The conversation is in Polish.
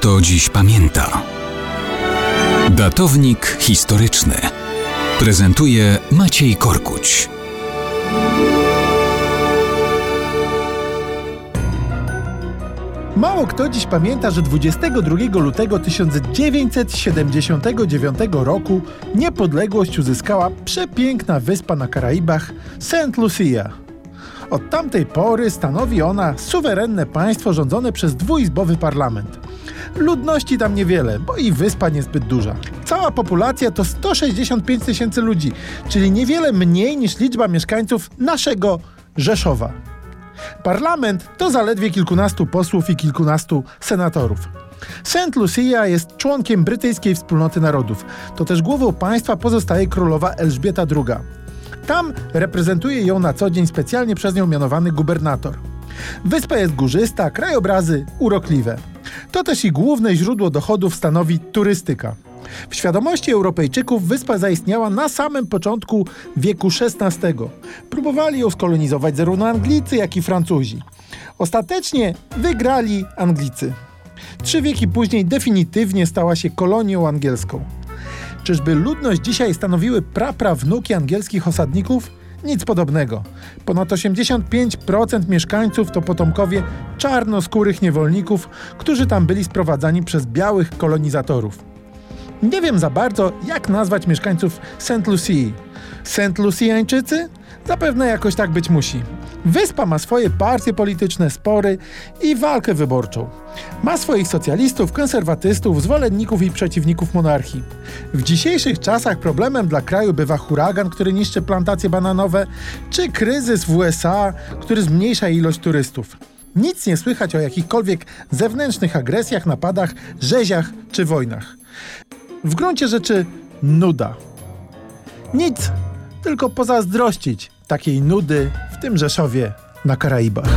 kto dziś pamięta. Datownik historyczny prezentuje Maciej Korkuć. Mało kto dziś pamięta, że 22 lutego 1979 roku niepodległość uzyskała przepiękna wyspa na Karaibach St. Lucia. Od tamtej pory stanowi ona suwerenne państwo rządzone przez dwuizbowy parlament. Ludności tam niewiele, bo i wyspa niezbyt duża. Cała populacja to 165 tysięcy ludzi, czyli niewiele mniej niż liczba mieszkańców naszego Rzeszowa. Parlament to zaledwie kilkunastu posłów i kilkunastu senatorów. St. Lucia jest członkiem brytyjskiej wspólnoty narodów. To też głową państwa pozostaje królowa Elżbieta II. Tam reprezentuje ją na co dzień specjalnie przez nią mianowany gubernator. Wyspa jest górzysta, krajobrazy urokliwe. To też i główne źródło dochodów stanowi turystyka. W świadomości Europejczyków wyspa zaistniała na samym początku wieku XVI. Próbowali ją skolonizować zarówno Anglicy, jak i Francuzi. Ostatecznie wygrali Anglicy. Trzy wieki później definitywnie stała się kolonią angielską. Czyżby ludność dzisiaj stanowiły praprawnuki angielskich osadników? Nic podobnego. Ponad 85% mieszkańców to potomkowie czarnoskórych niewolników, którzy tam byli sprowadzani przez białych kolonizatorów. Nie wiem za bardzo, jak nazwać mieszkańców St. Lucie. St. Luciańczycy? Zapewne jakoś tak być musi. Wyspa ma swoje partie polityczne, spory i walkę wyborczą. Ma swoich socjalistów, konserwatystów, zwolenników i przeciwników monarchii. W dzisiejszych czasach problemem dla kraju bywa huragan, który niszczy plantacje bananowe, czy kryzys w USA, który zmniejsza ilość turystów. Nic nie słychać o jakichkolwiek zewnętrznych agresjach, napadach, rzeziach czy wojnach. W gruncie rzeczy nuda. Nic, tylko pozazdrościć takiej nudy w tym Rzeszowie na Karaibach.